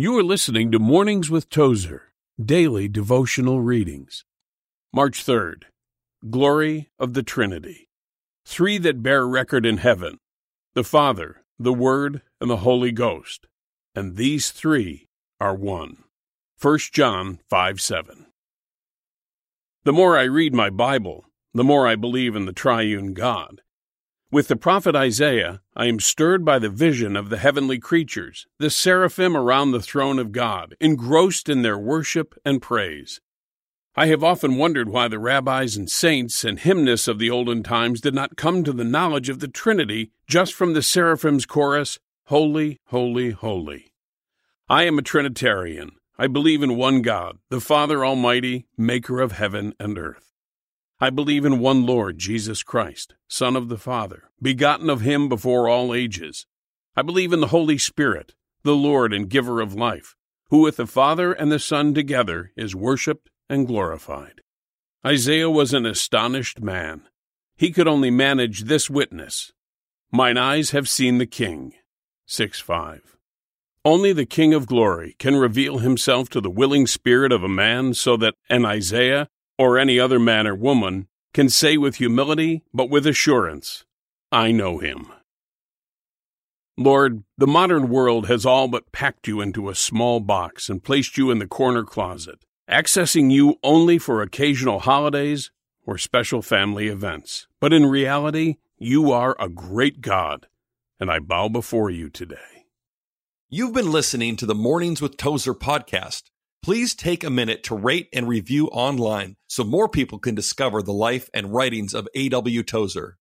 You are listening to Mornings with Tozer, daily devotional readings. March 3rd. Glory of the Trinity. Three that bear record in heaven the Father, the Word, and the Holy Ghost. And these three are one. 1 John 5 7. The more I read my Bible, the more I believe in the triune God. With the prophet Isaiah, I am stirred by the vision of the heavenly creatures, the seraphim around the throne of God, engrossed in their worship and praise. I have often wondered why the rabbis and saints and hymnists of the olden times did not come to the knowledge of the Trinity just from the seraphim's chorus, Holy, Holy, Holy. I am a Trinitarian. I believe in one God, the Father Almighty, maker of heaven and earth. I believe in one Lord, Jesus Christ, Son of the Father, begotten of Him before all ages. I believe in the Holy Spirit, the Lord and giver of life, who with the Father and the Son together is worshipped and glorified. Isaiah was an astonished man. He could only manage this witness Mine eyes have seen the King. 6 5. Only the King of glory can reveal himself to the willing spirit of a man so that an Isaiah or any other man or woman, can say with humility, but with assurance, I know him. Lord, the modern world has all but packed you into a small box and placed you in the corner closet, accessing you only for occasional holidays or special family events. But in reality, you are a great God, and I bow before you today. You've been listening to the Mornings with Tozer podcast. Please take a minute to rate and review online so more people can discover the life and writings of A.W. Tozer.